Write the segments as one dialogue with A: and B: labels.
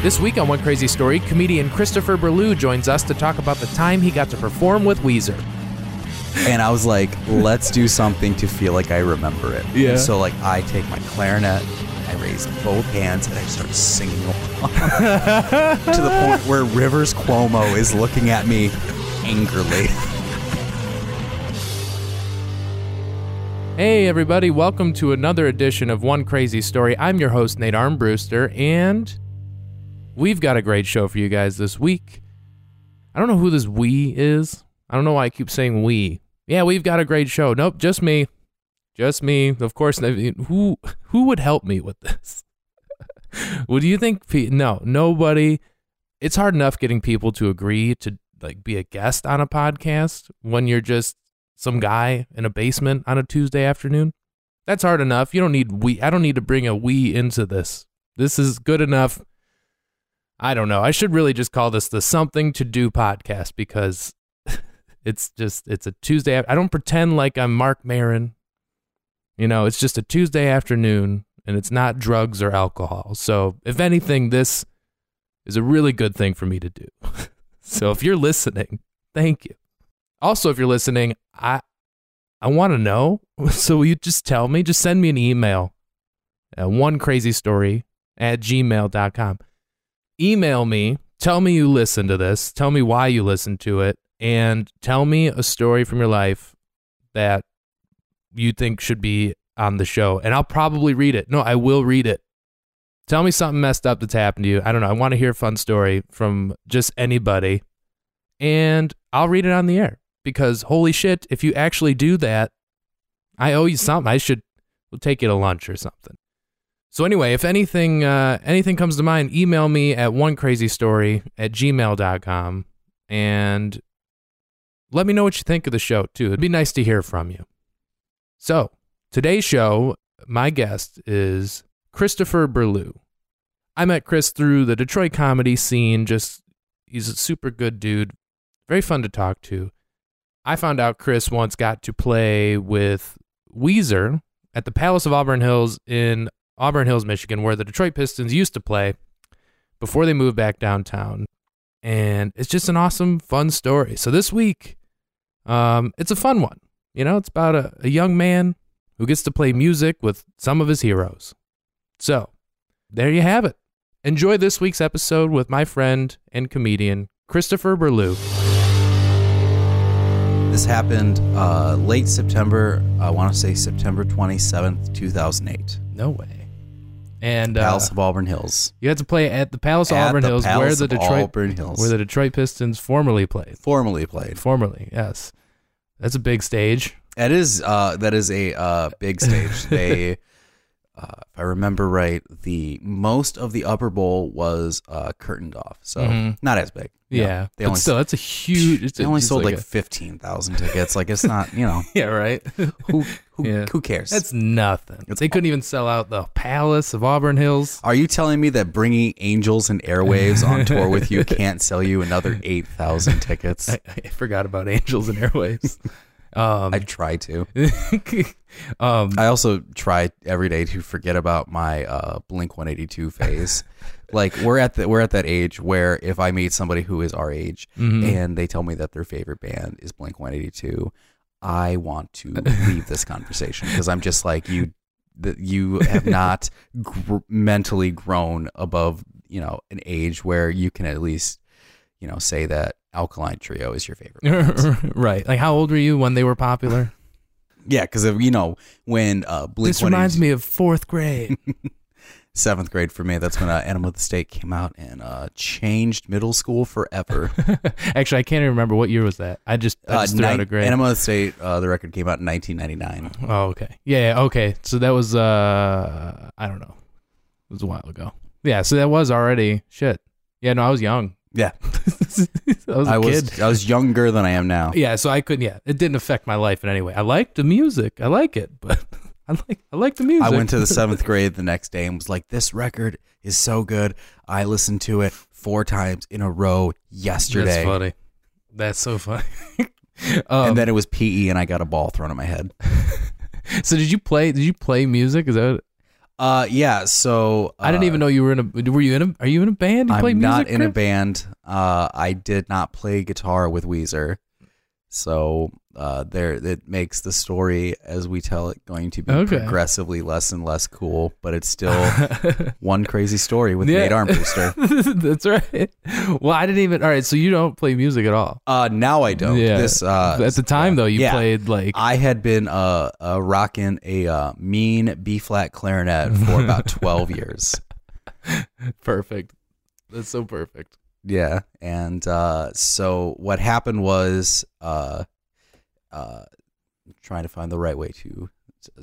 A: This week on One Crazy Story, comedian Christopher Burlew joins us to talk about the time he got to perform with Weezer.
B: and I was like, let's do something to feel like I remember it.
A: Yeah.
B: So like I take my clarinet, I raise both hands, and I start singing along to the point where Rivers Cuomo is looking at me angrily.
A: Hey, everybody, welcome to another edition of One Crazy Story. I'm your host, Nate Armbruster, and we've got a great show for you guys this week. I don't know who this we is. I don't know why I keep saying we. Yeah, we've got a great show. Nope, just me. Just me. Of course, who who would help me with this? Would you think? No, nobody. It's hard enough getting people to agree to like be a guest on a podcast when you're just some guy in a basement on a Tuesday afternoon. That's hard enough. You don't need we. I don't need to bring a we into this. This is good enough. I don't know. I should really just call this the something to do podcast because it's just it's a Tuesday. I don't pretend like I'm Marc Maron. You know, it's just a Tuesday afternoon and it's not drugs or alcohol. So, if anything, this is a really good thing for me to do. so, if you're listening, thank you. Also, if you're listening, I I want to know. So, will you just tell me? Just send me an email at one crazy story at gmail.com. Email me. Tell me you listen to this. Tell me why you listened to it. And tell me a story from your life that you think should be on the show. And I'll probably read it. No, I will read it. Tell me something messed up that's happened to you. I don't know. I want to hear a fun story from just anybody. And I'll read it on the air because holy shit, if you actually do that, I owe you something. I should we'll take you to lunch or something. So anyway, if anything uh, anything comes to mind, email me at onecrazystory at gmail.com and let me know what you think of the show too. It'd be nice to hear from you. So today's show, my guest is Christopher Burlew. I met Chris through the Detroit comedy scene. Just he's a super good dude, very fun to talk to. I found out Chris once got to play with Weezer at the Palace of Auburn Hills in Auburn Hills, Michigan, where the Detroit Pistons used to play before they moved back downtown. And it's just an awesome, fun story. So this week, um, it's a fun one. You know, it's about a, a young man who gets to play music with some of his heroes. So there you have it. Enjoy this week's episode with my friend and comedian, Christopher Burlew.
B: This happened uh, late September. I want to say September 27th, 2008.
A: No way. And uh,
B: Palace of Auburn Hills.
A: you had to play at the Palace of
B: At
A: Auburn
B: the
A: Hills, where
B: Palace
A: the
B: of
A: Detroit
B: Auburn Hills.
A: where the Detroit Pistons formerly played.
B: Formerly played.
A: Formerly, yes. That's a big stage.
B: That is uh, that is a uh, big stage. they, uh, if I remember right, the most of the upper bowl was uh, curtained off, so
A: Mhm.
B: not as big. Know,
A: Yeah,
B: they
A: but
B: only
A: still, that's a huge. It's
B: they only sold like,
A: a-
B: fifteen thousand tickets. Like it's not, you know,
A: yeah, right.
B: who who,
A: Yeah.
B: who cares?
A: That's nothing.
B: It's
A: they couldn't even sell out the Palace of Auburn Hills.
B: Are you telling me that bringing Angels and Airwaves on tour with you can't sell you another eight thousand tickets?
A: I, I forgot about Angels and Airwaves. Um,
B: I try to.
A: um,
B: I also try every day to forget about my uh, Blink 182 phase. like we're at the we're at that age where if I meet somebody who is our age
A: Mhm.
B: and they tell me that their favorite band is Blink 182, I want to leave this conversation because I'm just like you that you have not gr- mentally grown above you know an age where you can at least you know say that Alkaline Trio is your favorite.
A: right. Like, how old were you when they were popular?
B: yeah, because you know when uh, Blink
A: this reminds me of fourth grade.
B: seventh grade for me. That's when uh, Enema of the State came out and uh, changed middle school forever.
A: Actually, I can't even remember what year was that. I just, I
B: Uh,
A: just threw out a grade.
B: Enema of the State, uh, the record came out in 1999.
A: Oh, okay. Yeah, yeah, okay. So that was uh I don't know. It was a while ago. Yeah, so that was already shit. Yeah, no, I was young.
B: Yeah,
A: I was a
B: I
A: kid.
B: was I was younger than I am now.
A: Yeah, so I couldn't yeah, it didn't affect my life in any way. I liked the music. I like it, but I like I like the music.
B: I went to the seventh grade the next day and was like, "This record is so good." I listened to it four times in a row yesterday,
A: That's funny. That's so funny. um,
B: and then it was PE, and I got a ball thrown at my head.
A: so did you play did you play music? Is that
B: Uh, yeah. So
A: I didn't
B: uh,
A: even know you were in a. Were you in a? Are you in a band? You
B: I'm
A: play music?
B: not in a band. Uh, I did not play guitar with Weezer, so uh, there it makes the story as we tell it going to be
A: Okay.
B: progressively less and less cool. But it's still one crazy story with
A: Yeah.
B: Nate Armbruster.
A: That's right. Well, I didn't even. All right, so you don't play music at all.
B: Uh, now I don't.
A: Yeah.
B: This uh,
A: At the time, though, you
B: yeah.
A: played like.
B: I had been uh, uh rocking a uh, mean B flat clarinet for about twelve years.
A: perfect. That's so perfect.
B: Yeah, and uh, so what happened was uh, uh, trying to find the right way to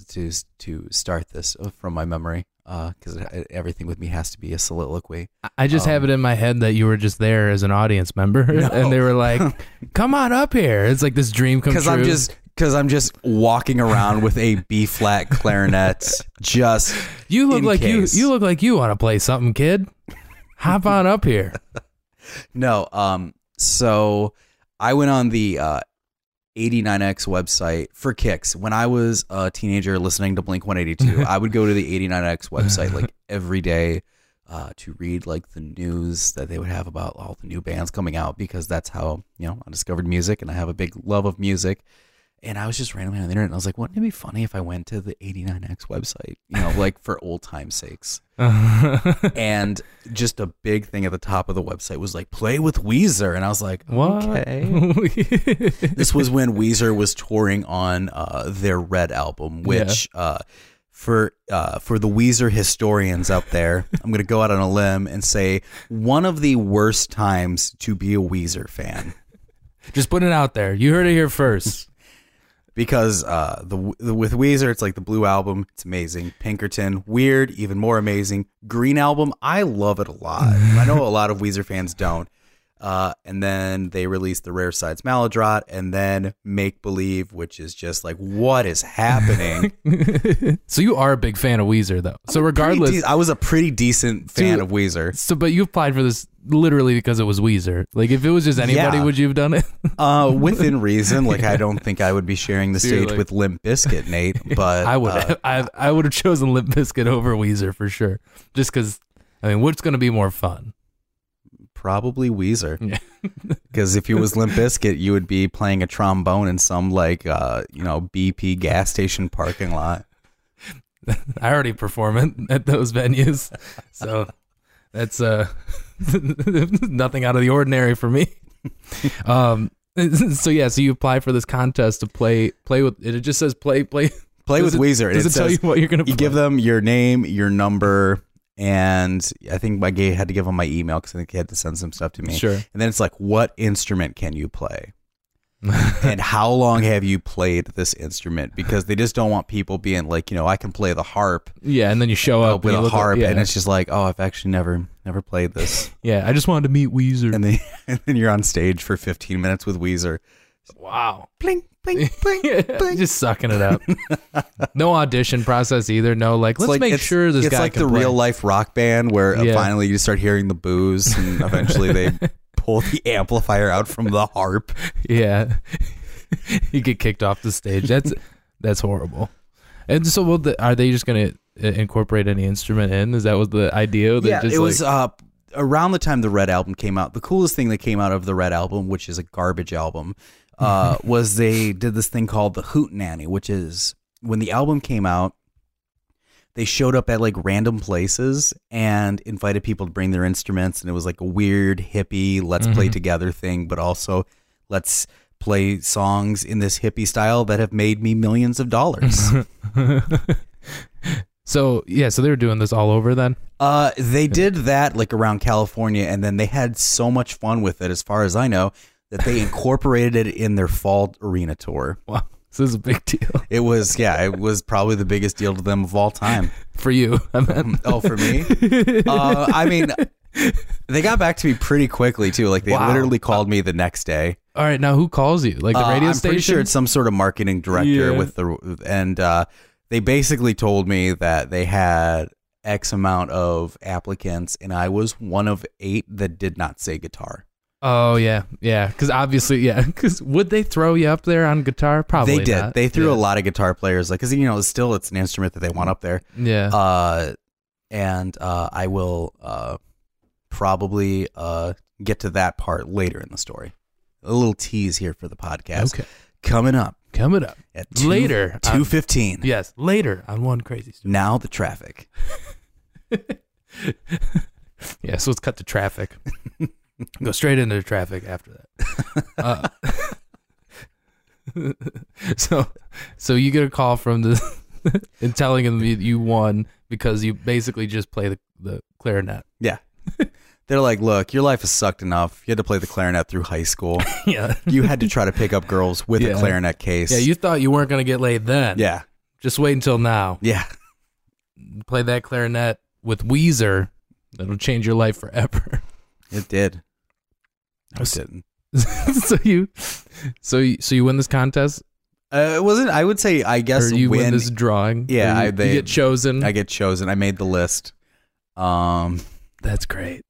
B: to to start this from my memory because everything with me has to be a soliloquy.
A: I- just
B: Um,
A: have it in my head that you were just there as an audience member, and they were like, "Come on up here." It's like this dream come true.
B: Because I'm just because I'm just walking around with a B flat clarinet, just
A: you look like
B: case.
A: you. You look like you want to play something, kid. Hop on up here.
B: No, um, so I went on the uh, 89X website for kicks. When I was a teenager listening to Blink 182, I would go to the 89X website like every day uh, to read like the news that they would have about all the new bands coming out because that's how, you know, I discovered music and I have a big love of music. And I was just randomly on the internet and I was like, wouldn't it be funny if I went to the 89X website, you know, like for old time's sakes? and just a big thing at the top of the website was like play with Weezer, and I was like,
A: what?
B: okay. this was when Weezer was touring on uh, their Red album, which uh, for uh, for the Weezer historians out there, I'm going to go out on a limb and say one of the worst times to be a Weezer fan.
A: just put it out there. You heard it here first.
B: Because uh, the, the with Weezer, it's like the Blue album, it's amazing. Pinkerton, weird, even more amazing. Green album, I love it a lot. I know a lot of Weezer fans don't. Uh, and then they released the Rare Sides Maladroit, and then Make Believe, which is just like, what is happening?
A: so you are a big fan of Weezer, though. So regardless,
B: de- I was a pretty decent fan
A: Dude,
B: of Weezer.
A: so but you applied for this literally because it was Weezer. Like if it was just anybody,
B: Yeah.
A: would you have done it?
B: Uh, within reason, like I don't think I would be sharing the
A: So
B: stage
A: like-
B: with Limp Bizkit, Nate. But
A: I would.
B: uh,
A: I I would have chosen Limp Bizkit over Weezer for sure. Just because. I mean, what's going to be more fun?
B: Probably Weezer.
A: Yeah.
B: Because if you was Limp Bizkit, you would be playing a trombone in some like uh, you know BP gas station parking lot.
A: I already perform it at those venues, so that's uh nothing out of the ordinary for me. Um, so yeah, so you apply for this contest to play play with it. It just says play play.
B: Play
A: Does
B: with
A: it-
B: Weezer.
A: Does it, tell
B: says-
A: you what you're gonna?
B: you
A: play?
B: give them your name, your number, and I think my gay had to give him my email because I think he had to send some stuff to me.
A: Sure.
B: And then it's like, what instrument can you play? and how long have you played this instrument? Because they just don't want people being like, you know, I can play the harp
A: Yeah, and then you show
B: uh,
A: up
B: with a harp,
A: yeah,
B: and it's just like, oh, I've actually never, never played this.
A: yeah. I just wanted to meet Weezer.
B: and then, and then you're on stage for 15 minutes with Weezer.
A: wow.
B: Blink, blink, blink.
A: Yeah, just sucking it up. no audition process either. No, like let's
B: like,
A: make
B: it's-
A: sure this
B: it's
A: guy It's
B: like
A: can
B: the
A: play.
B: real life rock band where uh,
A: Yeah.
B: finally you start hearing the boos and eventually they pull the amplifier out from the harp.
A: Yeah, you get kicked off the stage. That's that's horrible. And so, will the, are they just going to incorporate any instrument in? Is that was the idea?
B: Yeah,
A: just
B: it was uh, around the time the Red album came out. The coolest thing that came out of the Red album, which is a garbage album, uh, was they did this thing called the Hootenanny, which is when the album came out. They showed up at like random places and invited people to bring their instruments, and it was like a weird hippie let's play
A: Mhm.
B: together thing, but also let's play songs in this hippie style that have made me millions of dollars.
A: so yeah, so they were doing this all over then.
B: Uh, they did that like around California, and then they had so much fun with it, as far as I know, that they incorporated it in their fall arena tour.
A: Wow, this is a big deal
B: It was, yeah, it was probably the biggest deal to them of all time.
A: for you. I meant.
B: Oh, for me? Uh, I mean, they got back to me pretty quickly too. Like they
A: Wow.
B: literally called me the next day.
A: all right, now who calls you? Like the
B: Uh,
A: radio
B: I'm
A: station?
B: pretty sure it's some sort of marketing director
A: Yeah.
B: with the and uh, they basically told me that they had X amount of applicants, and I was one of eight that did not say guitar.
A: Oh yeah, yeah. Because obviously, yeah. Because would they throw you up there on guitar? Probably
B: they did.
A: not.
B: They threw
A: yeah.
B: a lot of guitar players, like, because you know, still it's an instrument that they want up there.
A: Yeah.
B: Uh, and uh, I will uh, probably uh, get to that part later in the story. A little tease here for the podcast
A: okay.
B: coming up
A: Coming up
B: at two,
A: later.
B: two fifteen.
A: yes, later on one crazy story.
B: Now the traffic.
A: Yeah. So let's cut to traffic. Go straight into traffic after that. Uh, so, so you get a call from the and telling them you- you won because you basically just play the, the clarinet.
B: Yeah. They're like, look, your life has sucked enough. You had to play the clarinet through high school.
A: Yeah.
B: You had to try to pick up girls with
A: Yeah.
B: a clarinet case.
A: Yeah. You thought you weren't going to get laid then.
B: Yeah.
A: Just wait until now.
B: Yeah.
A: Play that clarinet with Weezer. That'll change your life forever.
B: It did.
A: Was-
B: didn't.
A: so you, so you, so you win this contest,
B: Uh, it wasn't. I would say. I guess
A: or you
B: when
A: win this drawing.
B: Yeah,
A: you,
B: I- they-
A: you get chosen.
B: I get chosen, I made the list. Um.
A: That's great.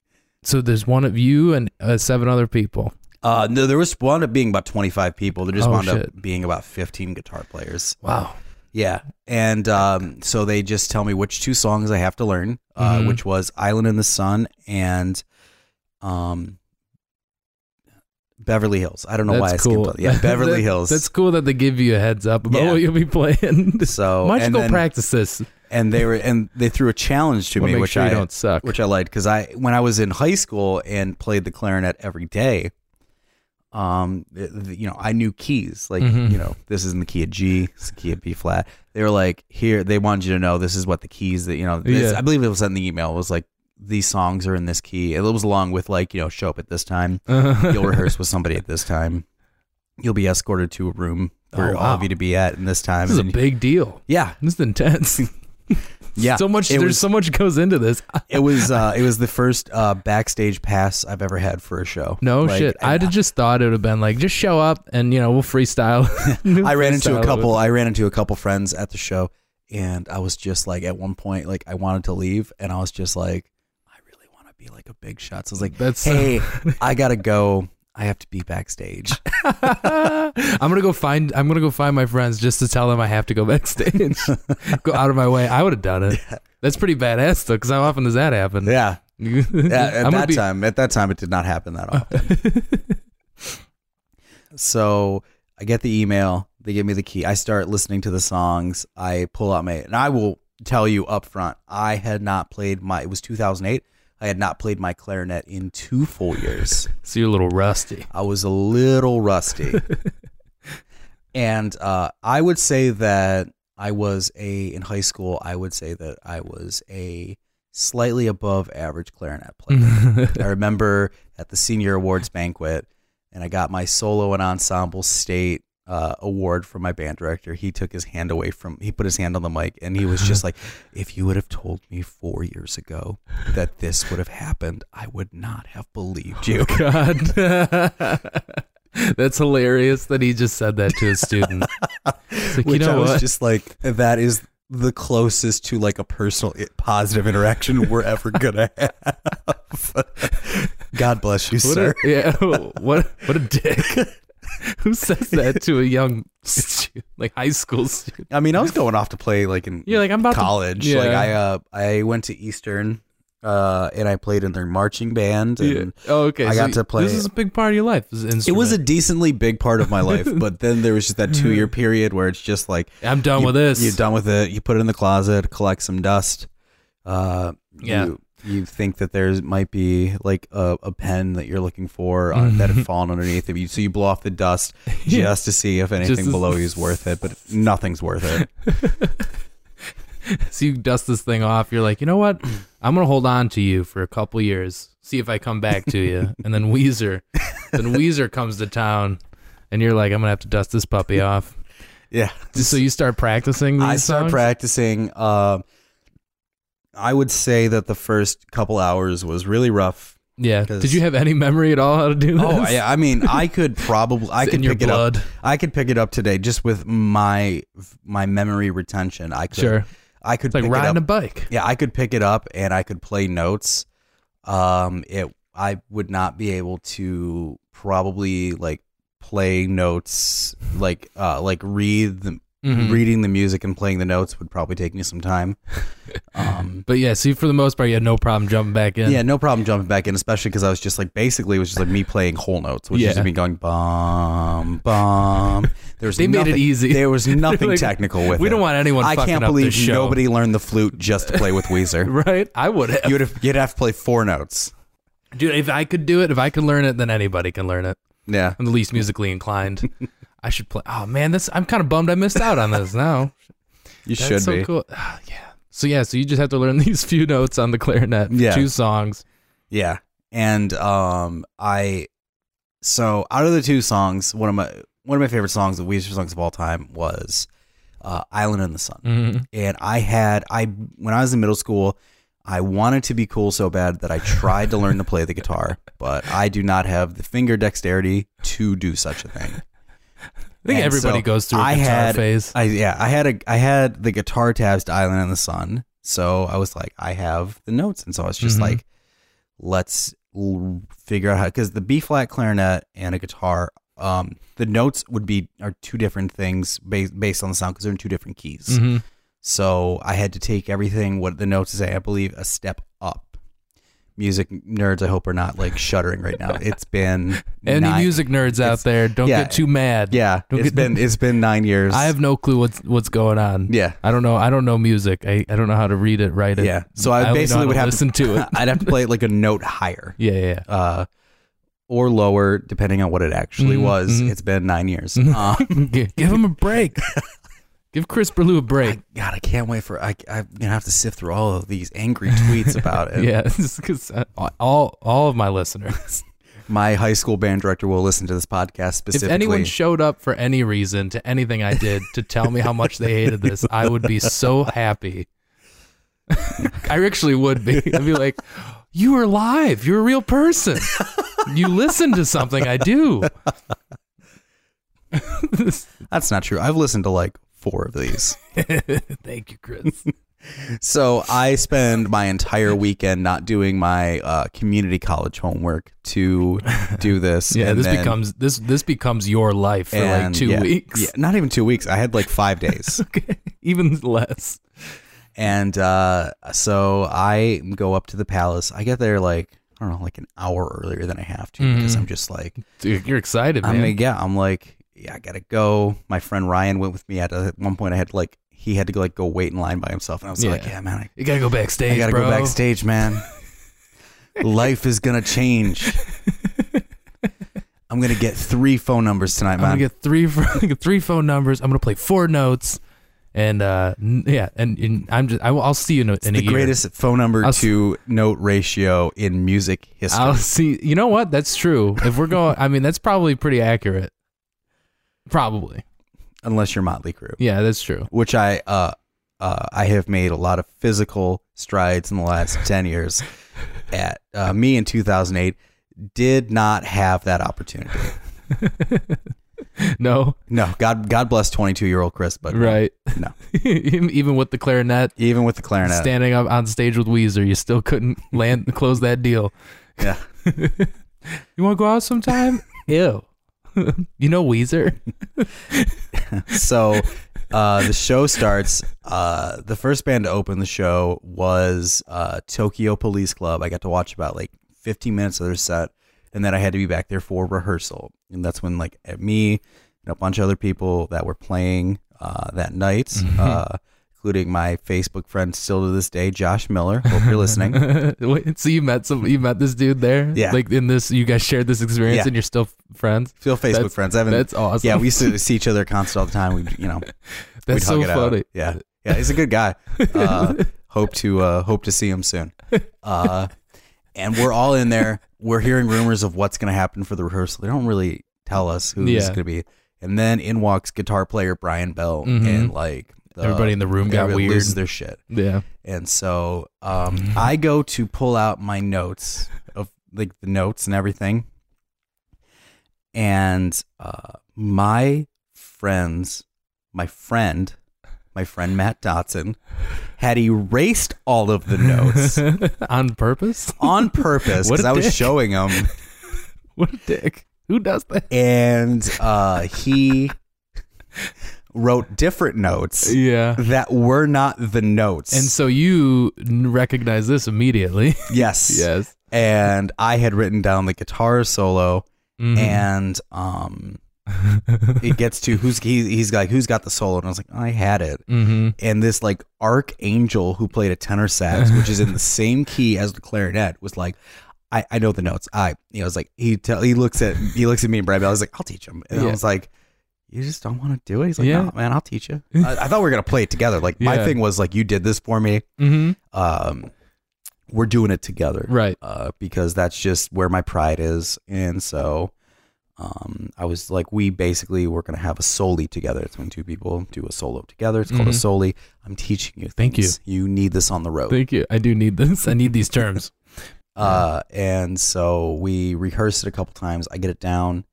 A: So there's one of you and uh, seven other people.
B: Uh. No, there was wound up being about twenty five people. There just
A: Oh,
B: wound
A: shit.
B: up being about fifteen guitar players.
A: Wow.
B: Yeah, and um, so they just tell me which two songs I have to learn, uh,
A: Mhm.
B: which was "Island in the Sun" and um, Beverly Hills. I don't know why I
A: That's
B: skipped.
A: cool.
B: Yeah, Beverly
A: That-
B: Hills.
A: That's cool that they give you a heads up about
B: Yeah.
A: what you'll be playing.
B: so
A: Why don't you
B: and
A: go
B: then-
A: practice this?
B: and they were and they threw a challenge to
A: We'll
B: me, which
A: sure
B: I
A: don't suck.
B: which I liked because I when I was in high school and played the clarinet every day, um, you know, I knew keys like
A: Mhm.
B: you know this is in the key of G, this is the key of B flat. They were like, here they wanted you to know this is what the keys that you know. This,
A: Yeah.
B: I believe it was in the email. It was like these songs are in this key. It was along with like you know show up at this time. You'll rehearse with somebody at this time. You'll be escorted to a room for
A: Oh,
B: all
A: wow.
B: of you to be at in this time.
A: this is a big deal.
B: yeah,
A: This is intense.
B: yeah.
A: so much. There's
B: was-
A: so much goes into this.
B: it was uh, it was the first uh, backstage pass I've ever had for a show.
A: No
B: Like,
A: shit. I'd have just thought it would have been like, just show up and you know we'll freestyle.
B: I ran into a couple. I ran into a couple friends at the show, and I was just like, at one point, like I wanted to leave, and I was just like, I really want to be like a big shot. So I was like,
A: That's
B: hey, I gotta go. I have to be backstage.
A: I'm gonna go find. I'm gonna go find my friends just to tell them I have to go backstage. go out of my way. I would have done it. That's pretty badass though. Because how often does that happen?
B: yeah,
A: yeah.
B: At that
A: be-
B: time, at that time, it did not happen that often. so I get the email. They give me the key. I start listening to the songs. I pull out my, and I will tell you up front, I had not played my. It was 2008. I had not played my clarinet in two full years.
A: So you're a little rusty.
B: I was a little rusty. and uh, I would say that I was a, in high school, I would say that I was a slightly above average clarinet player. I remember at the senior awards banquet, and I got my solo and ensemble state uh, award from my band director. He took his hand away from, he put his hand on the mic, and he was just like, if you would have told me four years ago that this would have happened, I would not have believed you.
A: God. That's hilarious that he just said that to a student. Like,
B: Which
A: you know
B: I was
A: what?
B: just like, that is the closest to like a personal positive interaction we're ever gonna have. God bless you,
A: What
B: sir.
A: a, yeah, what what a dick. Who says that to a young like high school student?
B: I mean, I was going off to play like in
A: You're like I'm about
B: college.
A: To,
B: Like. I, uh, I went to Eastern, uh, and I played in their marching band.
A: Yeah.
B: And
A: Oh, okay.
B: I got to play-
A: This is a big part of your life. This
B: It was a decently big part of my life, but then there was just that two year period where it's just like
A: I'm done
B: you-
A: with this.
B: You're done with it. You put it in the closet, collect some dust. Uh,
A: Yeah.
B: You, you think that there might be like a, a pen that you're looking for uh, that had fallen underneath of you, so you blow off the dust just to see if anything below you is worth it, but nothing's worth it.
A: So you dust this thing off. You're like, you know what? I'm gonna hold on to you for a couple years. See if I come back to you. and then Weezer, then Weezer comes to town, and you're like, I'm gonna have to dust this puppy off.
B: Yeah.
A: So you start practicing. These
B: I start
A: songs?
B: practicing. Uh, I would say that the first couple hours was really rough.
A: Yeah.
B: 'cause-
A: Did you have any memory at all how to do this?
B: Oh, I, I mean, I could probably, I
A: It's
B: could
A: in your
B: pick it up. I could pick it up today just with my my memory retention. I could,
A: Sure.
B: I could
A: It's like
B: pick it
A: riding
B: up.
A: a bike.
B: yeah, I could pick it up and I could play notes. Um, it I would not be able to probably like play notes like uh like read the
A: Mhm.
B: reading the music and playing the notes would probably take me some time. Um
A: But yeah, see, for the most part, you had no problem jumping back in.
B: yeah, no problem jumping back in, especially because I was just like basically it was just like me playing whole notes, which is
A: Yeah.
B: just me going bum bum. There was
A: They made it easy.
B: There was nothing
A: Like,
B: technical with
A: we
B: it.
A: We don't want anyone
B: I
A: fucking
B: can't
A: up
B: believe
A: this show.
B: nobody learned the flute just to play with Weezer.
A: Right? I would have.
B: You'd have you'd have to play four notes.
A: Dude, if I could do it, if I could learn it, then anybody can learn it.
B: Yeah.
A: I'm the least musically inclined. I should play. Oh man, this I'm kind of bummed I missed out on this now.
B: You
A: That's
B: should
A: so
B: be.
A: cool. Ah, yeah. So yeah, so you just have to learn these few notes on the clarinet.
B: Yeah.
A: Two songs.
B: Yeah. And um I so out of the two songs, one of my one of my favorite songs, the Weezer songs of all time was uh, Island in the Sun.
A: Mhm.
B: And I had I when I was in middle school, I wanted to be cool so bad that I tried to learn to play the guitar, but I do not have the finger dexterity to do such a thing.
A: I think
B: And
A: everybody
B: so
A: goes through a
B: I
A: guitar
B: had-
A: phase.
B: I yeah, I had a I had the guitar tabs to Island in the Sun, so I was like, I have the notes, and so I was just
A: Mhm.
B: like, let's l- figure out how because the B flat clarinet and a guitar, um, the notes would be are two different things based based on the sound because they're in two different keys.
A: Mhm.
B: So I had to take everything what the notes say, I believe, a step. Music nerds, I hope are not like shuddering right now. It's been
A: Any
B: nine-
A: music nerds out there, don't
B: yeah.
A: get too mad.
B: Yeah,
A: Don't
B: it's
A: get-
B: been it's been nine years.
A: I have no clue what's what's going on.
B: yeah.
A: I don't know. I don't know music. I, I don't know how to read it, write it.
B: Yeah. So I,
A: know
B: basically would have to
A: listen to it.
B: I'd have to play it like a note higher,
A: Yeah, yeah.
B: uh, or lower, depending on what it actually
A: Mhm,
B: was.
A: mhm.
B: It's been nine years. um,
A: Give him a break. Give Chris Burlew a break.
B: God, I can't wait for. I, I'm gonna have to sift through all of these angry tweets about it.
A: yeah, because uh, all all of my listeners.
B: My high school band director will listen to this podcast specifically.
A: If anyone showed up for any reason to anything I did to tell me how much they hated this, I would be so happy. I actually would be. I'd be like, "You are live. You're a real person. You listen to something I do."
B: That's not true. I've listened to like four of these.
A: Thank you, Chris.
B: So I spend my entire weekend not doing my uh, community college homework to do this.
A: Yeah, this
B: then-
A: becomes this this becomes your life for like two
B: yeah,
A: weeks.
B: Yeah, not even two weeks. I had like five days.
A: Okay, even less.
B: And uh, so I go up to the palace. I get there like I don't know, like an hour earlier than I have to because
A: Mhm.
B: I'm just like,
A: Dude, you're excited,
B: I
A: man.
B: mean, yeah, I'm like, yeah, I gotta go. My friend Ryan went with me. At, at one point, I had to like he had to go like go wait in line by himself, and I was like,
A: Yeah.
B: yeah, man, I,
A: you gotta go backstage,
B: I gotta
A: bro.
B: go backstage, man. Life is gonna change. I'm gonna get three phone numbers tonight, man.
A: I'm gonna get three get three phone numbers. I'm gonna play four notes, and uh, yeah, and, and I'm just I will, I'll see you in a,
B: it's
A: in
B: the
A: a year.
B: greatest phone number
A: I'll
B: to note ratio in music history.
A: I'll see. You know what? That's true. If we're going, I mean, that's probably pretty accurate. Probably,
B: unless you're Motley Crue.
A: yeah, that's true.
B: which I uh, uh, I have made a lot of physical strides in the last ten years. At uh, me in 2008 did not have that opportunity.
A: No,
B: No, God God bless 22 year old Chris, but
A: right?
B: no,
A: Even with the clarinet,
B: even with the clarinet,
A: standing up on stage with Weezer, you still couldn't land close that deal.
B: yeah,
A: You want to go out sometime? Ew. you know Weezer?
B: so uh, the show starts. Uh, the first band to open the show was uh, Tokyo Police Club. I got to watch about like 15 minutes of their set, and then I had to be back there for rehearsal. And that's when like me and a bunch of other people that were playing uh, that night,
A: Mm-hmm.
B: Including my Facebook friend still to this day, Josh Miller. Hope you're listening.
A: Wait, so you met some? You met this dude there?
B: Yeah.
A: Like in this, you guys shared this experience,
B: Yeah.
A: and you're still friends.
B: Still Facebook
A: That's-
B: friends. I haven't.
A: That's awesome.
B: Yeah, we used to see each other concerts all the time. We, you know,
A: That's so
B: it out.
A: funny.
B: Yeah, yeah, he's a good guy. Uh, hope to uh, hope to see him soon. Uh, and we're all in there. We're hearing rumors of what's going to happen for the rehearsal. They don't really tell us who's
A: Yeah.
B: going to be. And then in walks guitar player Brian Bell,
A: Mhm.
B: and like the,
A: Everybody in the room got
B: everybody
A: weird.
B: loses their shit.
A: Yeah.
B: And so um, I go to pull out my notes of like the notes and everything. And uh, my friends, my friend, my friend Matt Dotson, had erased all of the notes
A: On purpose?
B: on purpose because I was showing him,
A: What a dick. Who does that?
B: and uh, he wrote different notes
A: Yeah.
B: that were not the notes.
A: And so you recognize this immediately.
B: yes,
A: yes.
B: and I had written down the guitar solo,
A: Mhm.
B: and um, it gets to who's he, he's like who's got the solo, and I was like I had it,
A: Mhm.
B: and this like archangel who played a tenor sax, which is in the same key as the clarinet, was like. I, I know the notes. I you know, it's like he tell he looks at he looks at me and Brad. I was like, I'll teach him. And I was like, you just don't want to do it. He's like,
A: Yeah.
B: no, man, I'll teach you. I, I thought we were gonna play it together. Like my thing was like, you did this for me.
A: Mhm.
B: Um, we're doing it together
A: Right.
B: uh, because that's just where my pride is. And so um, I was like, we basically were going to have a soli together. It's when two people do a solo together. It's called a
A: Mhm.
B: soli. I'm teaching you.
A: Thank you.
B: You need this on the road.
A: Thank you. I do need this. I need these terms.
B: Uh, and so we rehearsed it a couple times. I get it down.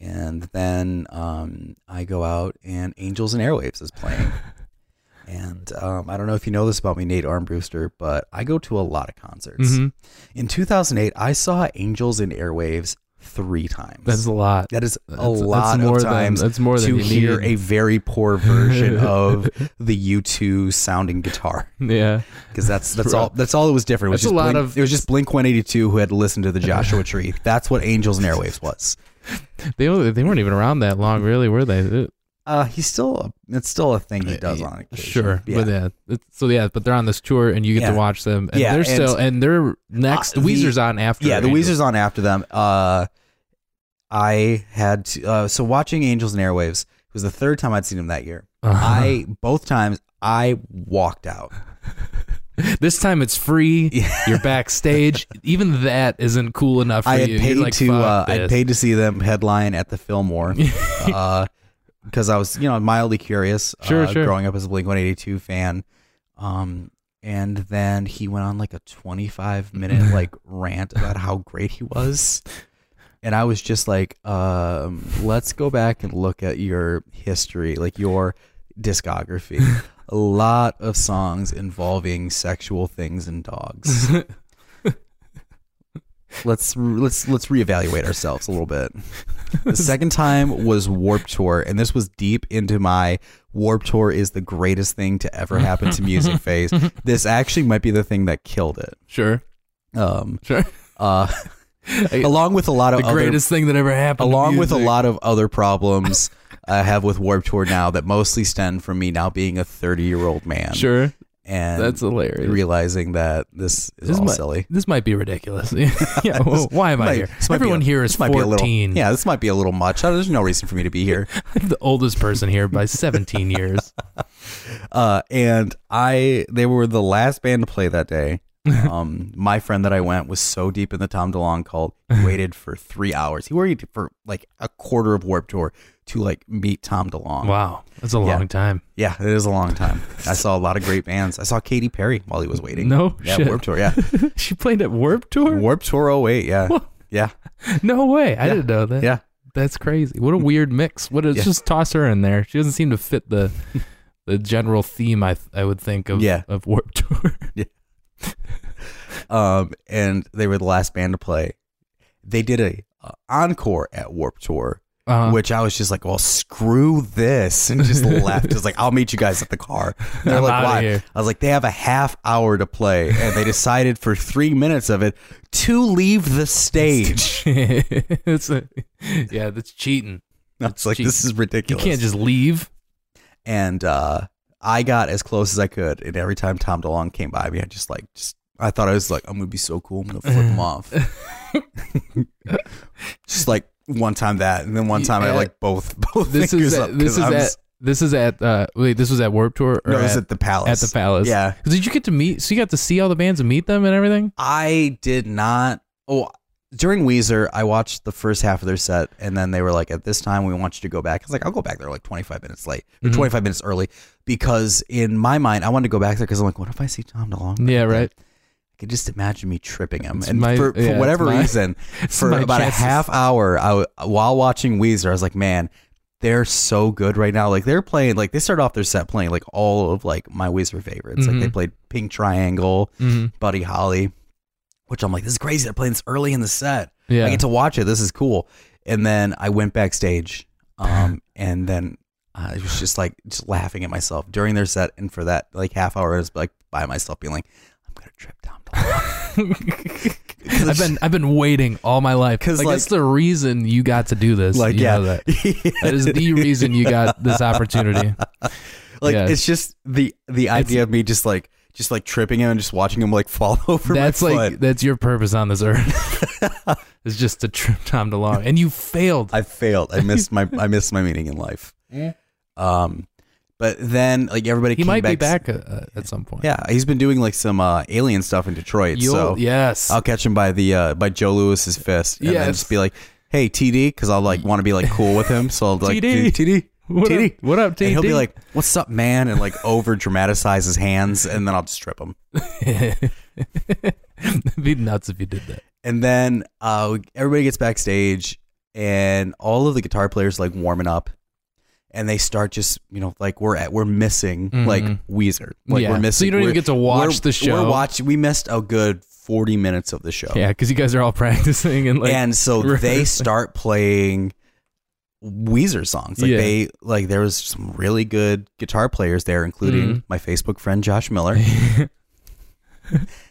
B: And then um, I go out and Angels and Airwaves is playing. and um, I don't know if you know this about me, Nate Armbruster, but I go to a lot of concerts.
A: Mhm.
B: In 2008, I saw Angels and Airwaves three times.
A: That's a lot.
B: that is a
A: That's-
B: lot
A: that's more
B: of
A: than-
B: times
A: that's more than
B: to
A: you
B: hear
A: need.
B: a very poor version of the U2 sounding guitar
A: Yeah.
B: because that's that's all that's all that was different. It was
A: That's a
B: just
A: lot
B: Blink,
A: of-
B: it was just Blink 182 who had listened to the Joshua Tree. That's what Angels and Airwaves was.
A: They they weren't even around that long, really, were they?
B: Uh, he's still it's still a thing he does on occasion.
A: Sure,
B: yeah.
A: but yeah, so yeah, but they're on this tour, and you get
B: Yeah.
A: to watch them, and
B: Yeah,
A: they're
B: and-
A: still, and they're next.
B: Uh, the-
A: Weezer's on after.
B: Yeah, the
A: Angels.
B: Weezer's on after them. Uh, I had to, uh, so watching Angels and Airwaves was the third time I'd seen him that year.
A: Uh-huh.
B: I both times I walked out.
A: this time it's free. You're backstage. Even that isn't cool enough for
B: I had
A: you.
B: paid
A: like,
B: to uh, I paid to see them headline at the Fillmore uh, because I was you know mildly curious.
A: Sure,
B: uh,
A: sure.
B: Growing up as a Blink One Eighty Two fan, um, and then he went on like a twenty five minute like rant about how great he was. And I was just like, um, let's go back and look at your history, like your discography. A lot of songs involving sexual things and dogs. let's let's let's reevaluate ourselves a little bit. The second time was Warp Tour, and this was deep into my Warp Tour is the greatest thing to ever happen to music phase. This actually might be the thing that killed it.
A: Sure,
B: Um,
A: sure.
B: uh, along with a lot of
A: The
B: other,
A: greatest thing that ever happened.
B: along with a lot of other problems I have with Warp Tour now that mostly stem from me now being a 30 year old man.
A: Sure,
B: and
A: that's hilarious.
B: realizing that this is
A: This
B: all
A: might-
B: silly.
A: This might be ridiculous. yeah, well, why am I here?
B: might
A: Everyone
B: a-
A: here is
B: this might be a little-
A: fourteen.
B: yeah, this might be a little much. Uh, There's no reason for me to be here.
A: I'm the oldest person here by seventeen years.
B: Uh, and I, they were the last band to play that day. Um, my friend that I went was so deep in the Tom DeLonge cult, he waited for three hours. He waited for like a quarter of Warp Tour to like meet Tom DeLonge.
A: Wow, that's a
B: Yeah.
A: long time.
B: Yeah, it is a long time. I saw a lot of great bands. I saw Katy Perry while he was waiting.
A: No
B: yeah,
A: shit.
B: Warp Tour. Yeah,
A: she played at Warp Tour.
B: Warp Tour 08. Yeah,
A: What?
B: yeah,
A: No way. I
B: Yeah.
A: didn't know that.
B: yeah.
A: That's crazy. What a weird mix. What? Let's
B: Yeah.
A: just toss her in there. She doesn't seem to fit the the general theme. I I would think of
B: Yeah.
A: of Warp Tour. Yeah.
B: Um, and they were the last band to play. They did a uh, encore at Warp Tour,
A: Uh,
B: which I was just like, well, screw this, and just left. Just like, I'll meet you guys at the car. And they're
A: I'm
B: like, why?
A: here.
B: I was like, they have a half hour to play, and they decided for three minutes of it to leave the stage.
A: it's a, yeah, that's cheating.
B: I was like,
A: cheap.
B: this is ridiculous.
A: You can't just leave.
B: and uh, I got as close as I could, and every time Tom DeLonge came by me, I just like just I thought I was like I'm gonna be so cool, I'm gonna flip him off. just like one time that, and then one time I like both both
A: This
B: fingers
A: is
B: up.
A: at, this
B: 'cause
A: is
B: I'm
A: at this is at uh wait this was at Warp Tour or
B: no, it was
A: at,
B: at the palace.
A: at the Palace.
B: Yeah,
A: Did you get to meet? So you got to see all the bands and meet them and everything.
B: I did not. Oh, during Weezer, I watched the first half of their set, and then they were like, "At this time, we want you to go back." I was like, "I'll go back there like 25 minutes late or
A: Mhm.
B: 25 minutes early," because in my mind, I wanted to go back there because I'm like, "What if I see Tom DeLonge?"
A: Yeah,
B: right. there?" I could just imagine me tripping him,
A: It's
B: and
A: my-
B: for, for
A: yeah,
B: whatever
A: my-
B: reason, for about a half hour, I while watching Weezer, I was like, "Man, they're so good right now. Like they're playing, like they started off their set playing like all of like my Weezer favorites. Like they
A: Mhm.
B: played Pink Triangle,
A: Mhm.
B: Buddy Holly, which I'm like, this is crazy. They're playing this early in the set.
A: Yeah.
B: I get to watch it. This is cool. And then I went backstage, um, and then I was just like just laughing at myself during their set, and for that like half hour, I was like by myself, being like, trip down.
A: to I've been I've been waiting all my life
B: 'Cause,
A: like,
B: like-
A: that's the reason you got to do this.
B: like
A: You
B: yeah,
A: know that. that is the reason you got this opportunity.
B: like
A: Yes.
B: it's just the the idea of me just like just like tripping him and just watching him like fall over
A: That's
B: my
A: like
B: foot.
A: that's your purpose on this earth. it's just to trip Tom DeLonge, and you failed.
B: I failed. I missed my I missed my meaning in life. Um, but then like everybody
A: he might be
B: back.
A: back uh, at some point.
B: Yeah, he's been doing like some uh, alien stuff in Detroit.
A: You'll,
B: so
A: yes.
B: I'll catch him by the uh, by Joe Louis's fist, and then just be like, "Hey, TD," because I'll like want to be like cool with him. So I'll like,
A: TD.
B: TD,
A: what
B: TD.
A: up? What up, TD?
B: And he'll be like, "What's up, man?" and like over dramatize his hands, and then I'll just trip him.
A: It'd be nuts if you did that.
B: And then uh, everybody gets backstage, and all of the guitar players like warming up, and they start just you know like we're at we're missing like Weezer, like
A: Yeah.
B: we're missing.
A: So you don't even get to watch the show.
B: We're watching. We missed a good forty minutes of the show.
A: Yeah, because you guys are all practicing and like.
B: and so they start playing Weezer songs. Like
A: Yeah.
B: they like there was some really good guitar players there, including
A: Mhm.
B: my Facebook friend Josh Miller.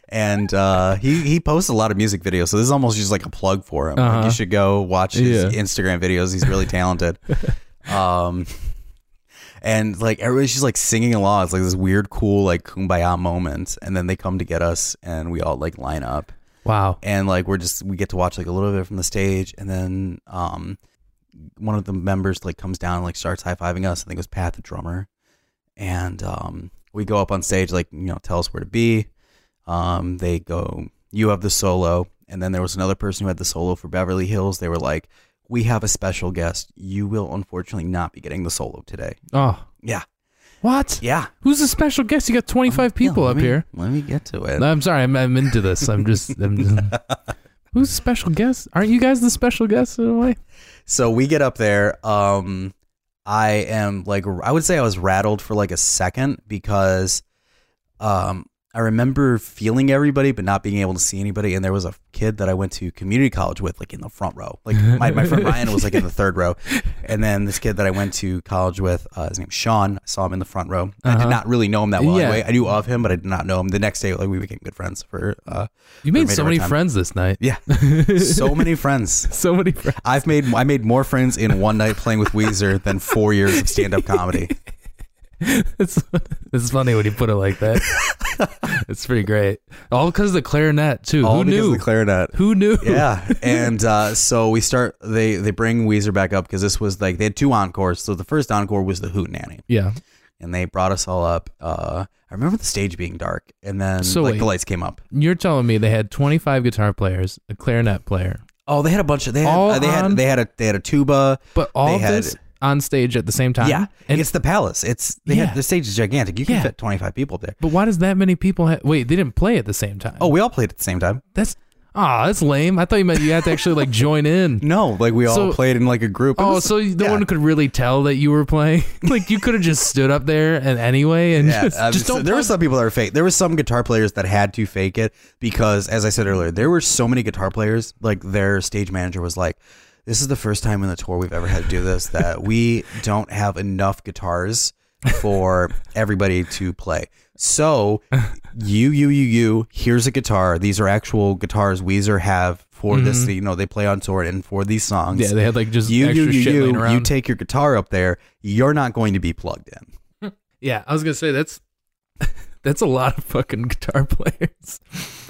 B: and uh, he he posts a lot of music videos, so this is almost just like a plug for him.
A: Uh-huh.
B: you should go watch his
A: Yeah.
B: Instagram videos. He's really talented. Um, and like everybody's just like singing along. It's like this weird, cool, like kumbaya moment. And then they come to get us, and we all like line up.
A: Wow.
B: and like we're just we get to watch like a little bit from the stage. And then um one of the members like comes down and like starts high-fiving us. I think it was pat the drummer. And um we go up on stage like you know tell us where to be. Um they go you have the solo. And then there was another person who had the solo for beverly hills. They were like we have a special guest you will unfortunately not be getting the solo today
A: Oh,
B: yeah
A: what?
B: yeah
A: Who's the special guest? You got 25 people
B: Yeah,
A: up
B: me-
A: here.
B: let me get to it
A: No, I'm sorry. I'm, I'm into this. I'm just. I'm just who's the special guest? Aren't you guys the special guests in a way?
B: So we get up there. Um, I am like, I would say I was rattled for like a second because, um, I remember feeling everybody but not being able to see anybody. And there was a kid that I went to community college with, like in the front row. Like my, my friend Ryan was like in the third row, and then this kid that I went to college with, uh, his name's Sean. I saw him in the front row. I
A: Uh-huh.
B: did not really know him that well.
A: Yeah.
B: Anyway. I knew of him, but I did not know him. The next day, like we became good friends for. Uh,
A: You made
B: made
A: so many
B: time.
A: friends this night.
B: yeah, so many friends.
A: So many friends.
B: I've made I made more friends in one night playing with Weezer than four years of stand up comedy.
A: It's, it's funny when you put it like that. it's pretty great. All because of the clarinet too.
B: All
A: Who
B: because
A: knew?
B: of the clarinet.
A: Who knew?
B: Yeah, and uh, so we start. They they bring Weezer back up because this was like they had two encores. So the first encore was the Hootenanny,
A: Yeah.
B: and they brought us all up. Uh, I remember the stage being dark, and then
A: So
B: like
A: wait.
B: the lights came up.
A: You're telling me they had 25 guitar players, a clarinet player,
B: Oh, they had a bunch of they had
A: All
B: uh, they
A: on-
B: had they had a they had a tuba.
A: but all
B: They had-
A: this on stage at the same time.
B: Yeah,
A: And
B: it's the palace. It's they
A: Yeah.
B: had the stage is gigantic. You can
A: Yeah.
B: fit twenty five people up there.
A: but why does that many people? Ha- Wait, they didn't play at the same time.
B: Oh, we all played at the same time.
A: that's ah, that's lame. I thought you meant you had to actually like join in.
B: No, like we all
A: So-
B: played in like a group. It
A: Oh,
B: was-
A: so no
B: yeah.
A: one could really tell that you were playing. like you could have just stood up there and anyway, and
B: Yeah,
A: just,
B: um,
A: just
B: so
A: don't.
B: there were some people that were fake. There were some guitar players that had to fake it because, as I said earlier, there were so many guitar players. Like their stage manager was like, "This is the first time in the tour we've ever had to do this. That we don't have enough guitars for everybody to play. So you, you, you, you. Here's a guitar. These are actual guitars Weezer have for this. You know, they play on tour and for these songs.
A: Mm-hmm. yeah, they had like just
B: you,
A: extra
B: you, you, you,
A: around.
B: you take your guitar up there. You're not going to be plugged in.
A: Yeah, I was gonna say that's that's a lot of fucking guitar players.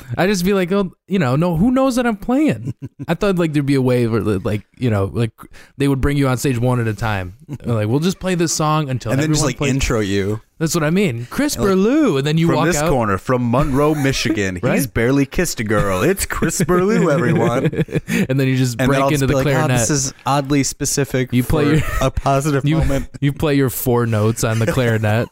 A: I just be like, oh, you know, no, who knows that I'm playing? I thought like there'd be a way where like, you know, like they would bring you on stage one at a time. like, we'll just play this song until
B: And then just like
A: plays-
B: intro you.
A: That's what I mean, Chris
B: like,
A: Burlew, and then you
B: from
A: walk
B: this
A: out.
B: corner, from Monroe, Michigan.
A: Right?
B: He's barely kissed a girl. It's Chris Burlew, everyone.
A: and then you just
B: And
A: break into the
B: like, ah,
A: clarinet.
B: "Oh, this is oddly specific.
A: You play your-
B: a positive
A: you,
B: moment.
A: you play your four notes on the clarinet.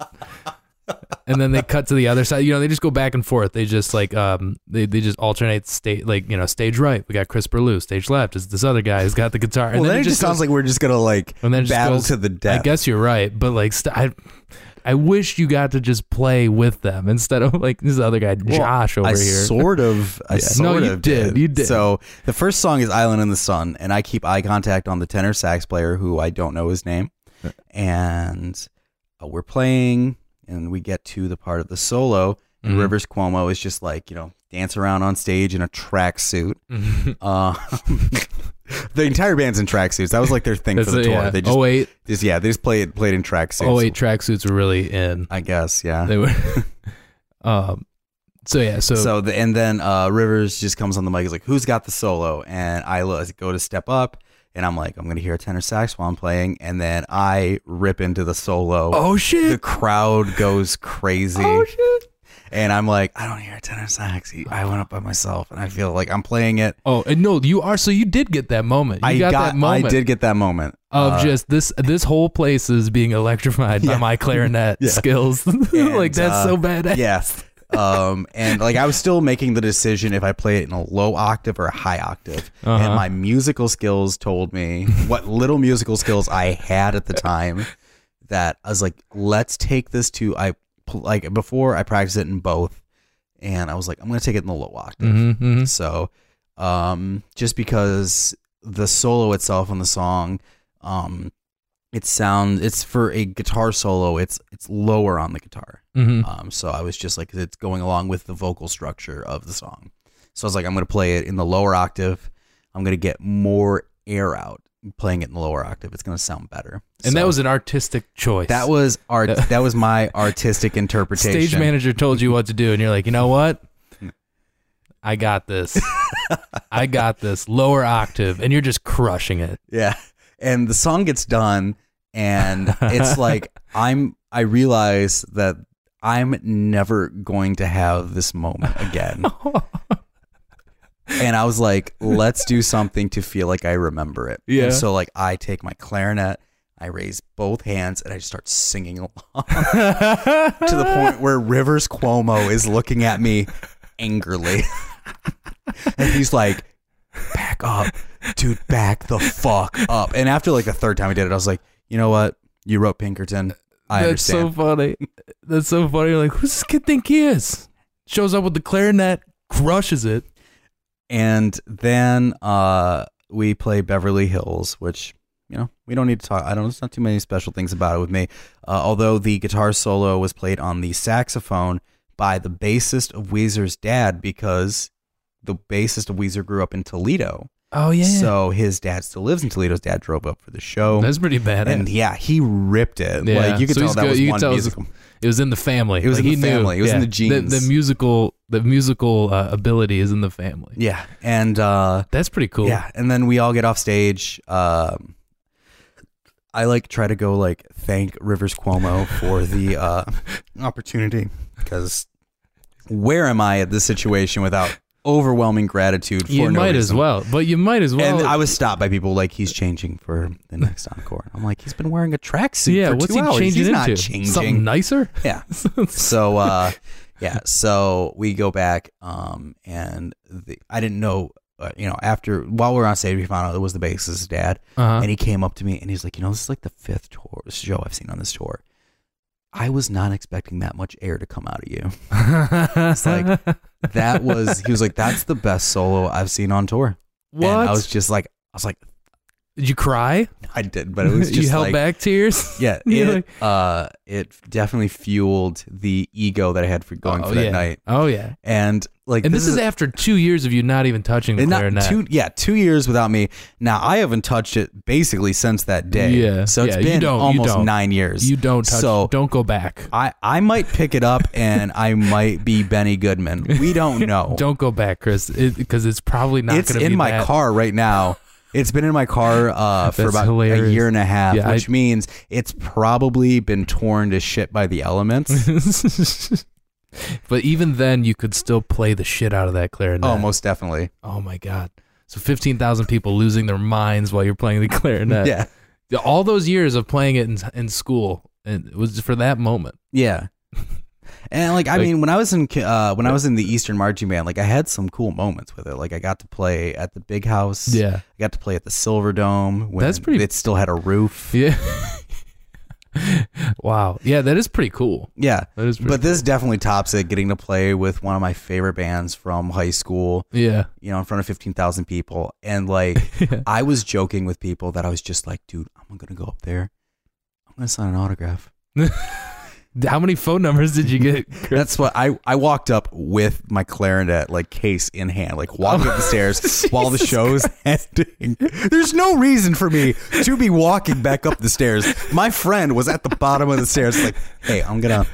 A: And then they cut to the other side. You know, they just go back and forth. They just like um they, they just alternate state like you know stage right we got Chris Burlew, stage left is this other guy who's got the guitar. And
B: well, then,
A: it
B: it just sounds
A: goes-
B: like we're just gonna like
A: And then
B: battle
A: goes-
B: to the death.
A: I guess you're right, but like st- I. I wish you got to just play with them instead of like this other guy
B: Well,
A: Josh over
B: I
A: here.
B: sort of, I
A: Yeah. No,
B: sort
A: you
B: of
A: did. You did.
B: So the first song is "Island in the Sun," and I keep eye contact on the tenor sax player, who I don't know his name, and uh, we're playing, and we get to the part of the solo, and
A: Mhm.
B: Rivers Cuomo is just like you know dance around on stage in a tracksuit. Uh, the entire band's in tracksuits. That was like their thing for the
A: That's
B: tour.
A: yeah.
B: They just,
A: oh wait,
B: just yeah, they just played played in tracksuits.
A: oh wait, tracksuits were really in.
B: I guess yeah.
A: They were. um. So yeah. So,
B: So the and then uh, Rivers just comes on the mic. He's like, "Who's got the solo?" And I go to step up, and I'm like, "I'm gonna hear a tenor sax while I'm playing." And then I rip into the solo.
A: oh shit!
B: The crowd goes crazy,
A: Oh shit.
B: and I'm like, "I don't hear a tenor sax." I went up by myself, and I feel like I'm playing it.
A: Oh and no, you are. So you did get that moment. You
B: I
A: got,
B: got,
A: that moment
B: I did get that moment
A: of
B: Uh,
A: just this. This whole place is being electrified by my clarinet
B: Yeah.
A: skills. like that's
B: uh,
A: so badass.
B: yeah. Um, and like I was still making the decision if I play it in a low octave or a high octave.
A: Uh-huh.
B: And my musical skills told me what little musical skills I had at the time that I was like, let's take this to I like before I practiced it in both, and I was like, I'm gonna take it in the low octave.
A: Mm-hmm,
B: So, um, just because the solo itself on the song, um, it sounds it's for a guitar solo. It's it's lower on the guitar.
A: hmm
B: Um, so I was just like, it's going along with the vocal structure of the song. So I was like, I'm going to play it in the lower octave. I'm going to get more air out playing it in the lower octave. It's going to sound better.
A: And that was an artistic choice.
B: that was art. that was my artistic interpretation.
A: stage manager told you what to do, and you're like, you know what? I got this. I got this. Lower octave, and you're just crushing it.
B: Yeah. And the song gets done, and it's like I'm. I realize that I'm never going to have this moment again. and I was like, let's do something to feel like I remember it.
A: Yeah.
B: And so like I take my clarinet, I raise both hands, and I just start singing along to the point where Rivers Cuomo is looking at me angrily. and he's like, back up, dude, back the fuck up. And after like the third time I did it, I was like, you know what? You wrote Pinkerton. I
A: That's so funny. That's so funny. You're like, who's this kid think he is? Shows up with the clarinet, crushes it.
B: and then uh, we play Beverly Hills, which you know we don't need to talk. I don't. Know there's not too many special things about it with me. Uh, although the guitar solo was played on the saxophone by the bassist of Weezer's dad, because the bassist of Weezer grew up in Toledo.
A: Oh yeah.
B: So his dad still lives in Toledo. His dad drove up for the show.
A: that's pretty bad.
B: and yeah, he ripped it.
A: Yeah.
B: Like you could
A: So
B: tell that
A: good.
B: was
A: You
B: one
A: tell it was-
B: musical.
A: it was in the family.
B: It was
A: Like,
B: in
A: he
B: the
A: knew.
B: family. It was in the genes.
A: The, musical, the musical uh, ability is in the family.
B: Yeah, and uh,
A: That's pretty cool.
B: Yeah, and then we all get off stage. Um, I like try to go like thank Rivers Cuomo for the uh, opportunity because where am I at this situation without overwhelming gratitude for
A: You
B: no
A: might as well, but you might as well.
B: And I was stopped by people like he's changing for the next encore. I'm like he's been wearing a tracksuit
A: yeah,
B: for
A: what's
B: two
A: he
B: hours.
A: changing
B: he's
A: into?
B: changing.
A: Something nicer?
B: Yeah. so uh yeah so we go back um and the, i didn't know uh, you know after while we were on stage we found out it was the bassist's dad
A: Uh-huh.
B: and he came up to me and he's like you know this is like the fifth tour show i've seen on this tour i was not expecting that much air to come out of you
A: it's
B: like, that was he was like that's the best solo i've seen on tour
A: what?
B: and i was just like i was like
A: Did you cry?
B: i did but it was just
A: you held
B: like,
A: back tears.
B: yeah it,
A: like-
B: uh it definitely fueled the ego that i had for going
A: oh,
B: for that
A: yeah.
B: night
A: Oh yeah.
B: and like
A: And this, is, after two years of you not even touching the clarinet.
B: two, yeah, two years without me. Now I haven't touched it basically since that day.
A: Yeah,
B: so it's
A: yeah,
B: been almost
A: don't.
B: nine years.
A: you don't touch.
B: So
A: don't go back.
B: I I might pick it up and I might be Benny Goodman. We don't know.
A: Don't go back, Chris, because it's probably not.
B: it's in my
A: that.
B: car right now. It's been in my car uh, for about a year and a half,
A: Yeah,
B: which
A: I-
B: means it's probably been torn to shit by the elements.
A: but even then, you could still play the shit out of that clarinet.
B: oh, most definitely.
A: Oh my god! So fifteen thousand people losing their minds while you're playing the clarinet.
B: Yeah,
A: All those years of playing it in, in school, and it was for that moment.
B: yeah. And like I
A: Like-
B: mean, when I was in uh, when I was in the Eastern Marching Band, like I had some cool moments with it. Like I got to play at the Big House.
A: Yeah.
B: I got to play at the Silver Dome. When
A: That's pretty-
B: It still had a roof.
A: Yeah. wow. Yeah, that is pretty cool.
B: Yeah.
A: That is
B: But this definitely tops it. Getting to play with one of my favorite bands from high school.
A: Yeah.
B: You know, in front of fifteen thousand people, and like I was joking with people that I was just like, dude, I'm gonna go up there. I'm gonna sign an autograph.
A: How many phone numbers did you get?
B: That's what I I walked up with my clarinet like case in hand, like walking up the stairs while the show's ending. There's no reason for me to be walking back up the stairs. My friend was at the bottom of the stairs, like, "Hey, I'm gonna."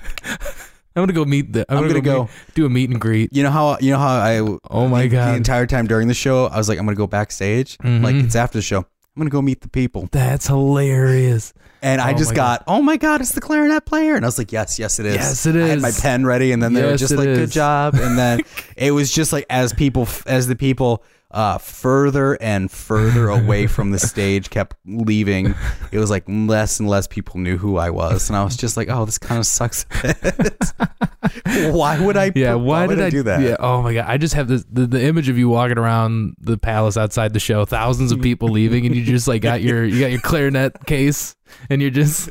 A: I'm gonna go meet the. I'm,
B: I'm
A: gonna,
B: gonna
A: go,
B: go-
A: meet- do a meet and greet.
B: You know how you know how I
A: Oh my
B: the,
A: God.
B: the entire time during the show I was like, "I'm gonna go backstage."
A: Mhm.
B: Like it's after the show. I'm gonna go meet the people,
A: That's hilarious.
B: and I
A: Oh
B: just
A: my
B: got, "Oh my god, it's the clarinet player!" And I was like, "Yes, yes, it is."
A: Yes, it
B: I had
A: is.
B: my pen ready, and then they were
A: Yes,
B: just
A: it
B: like,
A: is.
B: "Good job," and then it was just like as people as the people uh, further and further away from the stage kept leaving it was like less and less people knew who i was and i was just like oh this kind of sucks why would i
A: Yeah. Why,
B: would
A: did I
B: do that
A: Yeah. Oh my god. I just have this the, the image of you walking around the palace outside the show, thousands of people leaving, and you just like got your you got your clarinet case, and you're just,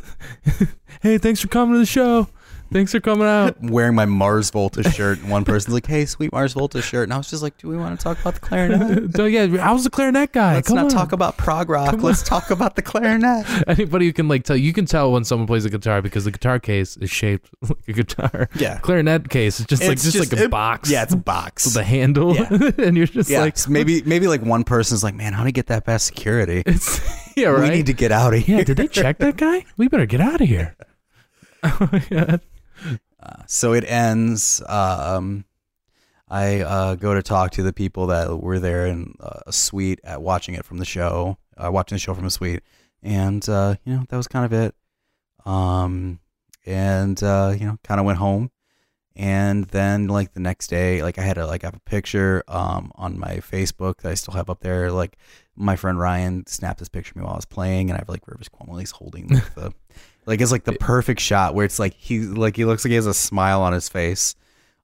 A: hey, thanks for coming to the show. Thanks for coming out.
B: wearing my mars volta shirt and one person's like hey sweet mars volta shirt and i was just like do we want to talk about the clarinet
A: so yeah, I was the clarinet guy.
B: let's
A: Come
B: not
A: on.
B: talk about prog rock
A: Come
B: let's talk about the clarinet
A: Anybody who can like tell you can tell when someone plays a guitar because the guitar case is shaped like a guitar.
B: Yeah.
A: Clarinet case is just like
B: It's
A: just, like a
B: it-
A: box.
B: yeah it's a box
A: with a handle,
B: Yeah.
A: and you're just
B: yeah,
A: like,
B: so maybe maybe like one person's like, man, how do you get that past security?
A: it's yeah, right.
B: We need to get out of here.
A: yeah, did they check that guy? We better get out of here. Oh my god.
B: So it ends. Um, I uh, go to talk to the people that were there in uh, a suite at watching it from the show, uh, watching the show from a suite, and uh, you know that was kind of it. Um, and uh, you know, kind of went home, and then like the next day, like I had a like I have a picture um on my Facebook that I still have up there. Like my friend Ryan snapped this picture of me while I was playing, and I have like Rivers Cuomo. He's holding like, the like it's like the perfect shot where it's like he like he looks like he has a smile on his face.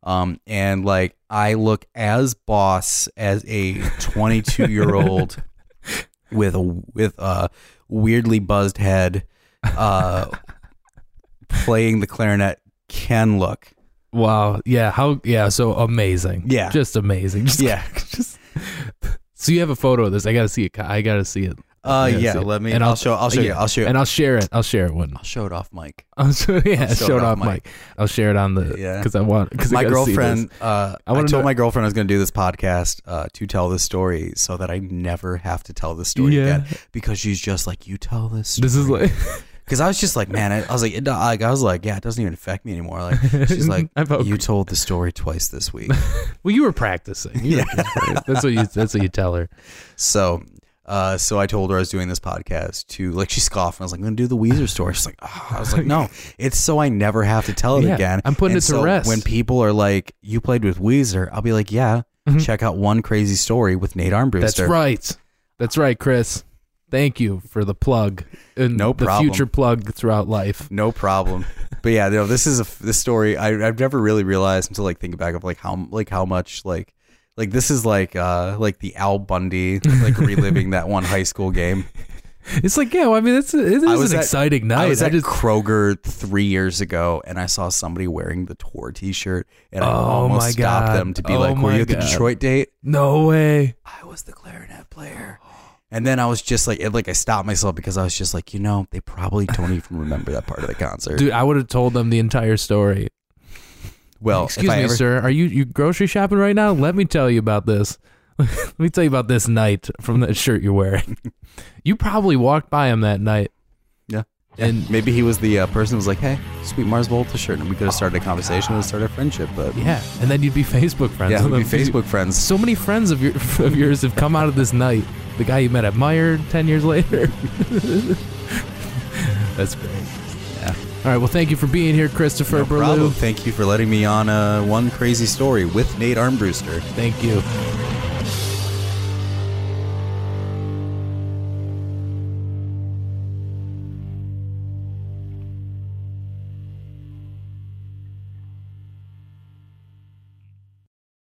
B: Um, and like I look as boss as a 22 year old with a with a weirdly buzzed head, uh, playing the clarinet can look.
A: Wow. Yeah. How? Yeah. So amazing.
B: Yeah.
A: Just amazing. Just,
B: Yeah.
A: Just. So you have a photo of this? I gotta see it. I gotta see it.
B: Uh,
A: Yeah,
B: yeah. Let me.
A: And
B: I'll,
A: I'll-
B: show. I'll show you.
A: yeah.
B: I'll show.
A: And I'll share it. I'll share it when.
B: I'll show it off, Mike.
A: I'll show, yeah,
B: I'll show
A: show
B: it
A: it
B: off mic.
A: Mike. I'll share it on the.
B: Yeah.
A: Because I want. Because
B: my girlfriend. Uh,
A: I
B: I, told
A: know-
B: my girlfriend I was going to do this podcast uh, to tell this story so that I never have to tell this story
A: Yeah.
B: again because she's just like you tell this.
A: This is like.
B: Because I was just like, man, I, I was like, it, I was like, yeah, it doesn't even affect me anymore. Like, she's like, you told the story twice this week.
A: Well, you were practicing. You were just- that's what you. That's what you tell her.
B: so, uh, so I told her I was doing this podcast to like, she scoffed. And I was like, I'm gonna do the Weezer story. She's like, oh. I was like, no, it's so I never have to tell it
A: Yeah,
B: again.
A: I'm putting
B: And
A: it to
B: so
A: rest.
B: When people are like, you played with Weezer, I'll be like, yeah,
A: Mhm.
B: check out one crazy story with Nate Armbruster.
A: That's right. That's right, Chris. Thank you for the plug and
B: No
A: the future plug throughout life.
B: No problem. but yeah, no, this is a this story I, I've never really realized until like thinking back of like how like how much like like this is like uh like the Al Bundy like reliving that one high school game.
A: It's like, yeah, well, I mean, it's it is
B: I was
A: an
B: at-
A: exciting night.
B: I was at
A: just,
B: Kroger three years ago and I saw somebody wearing the tour T-shirt and I
A: Oh
B: almost stopped them to be
A: Oh
B: like, "Were you at the Detroit date?"
A: no way.
B: I was the clarinet player. And then I was just like, it, like I stopped myself because I was just like, you know, they probably don't even remember that part of the concert.
A: Dude, I would have told them the entire story.
B: Well,
A: Excuse me,
B: ever,
A: sir. Are you you grocery shopping right now? Let me tell you about this. Let me tell you about this night from that shirt you're wearing. you probably walked by him that night.
B: Yeah.
A: And
B: Maybe he was the uh, person who was like, "Hey, sweet Mars Volta shirt," and we could have started a conversation and started a friendship. But
A: yeah, and then you'd be Facebook friends.
B: yeah, we'd be. Facebook friends.
A: So many friends of your of yours have come out of this night. The guy you met at Meijer ten years later. That's great. All right. Well, thank you for being here, Christopher
B: No
A: Burlew.
B: problem. Thank you for letting me on uh, one crazy story with Nate Armbruster.
A: Thank you.